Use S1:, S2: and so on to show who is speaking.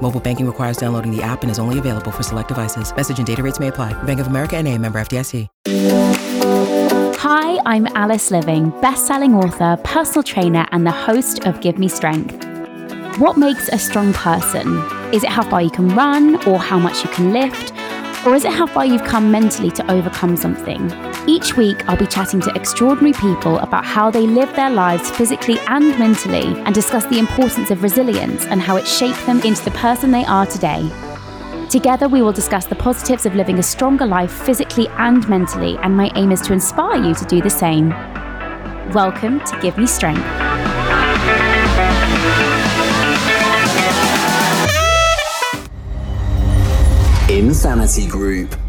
S1: Mobile banking requires downloading the app and is only available for select devices. Message and data rates may apply. Bank of America and a member FDIC.
S2: Hi, I'm Alice Liveing, best-selling author, personal trainer, and the host of Give Me Strength. What makes a strong person? Is it how far you can run or how much you can lift? Or is it how far you've come mentally to overcome something? Each week, I'll be chatting to extraordinary people about how they live their lives physically and mentally and discuss the importance of resilience and how it shaped them into the person they are today. Together, we will discuss the positives of living a stronger life physically and mentally, and my aim is to inspire you to do the same. Welcome to Give Me Strength.
S3: Insanity Group.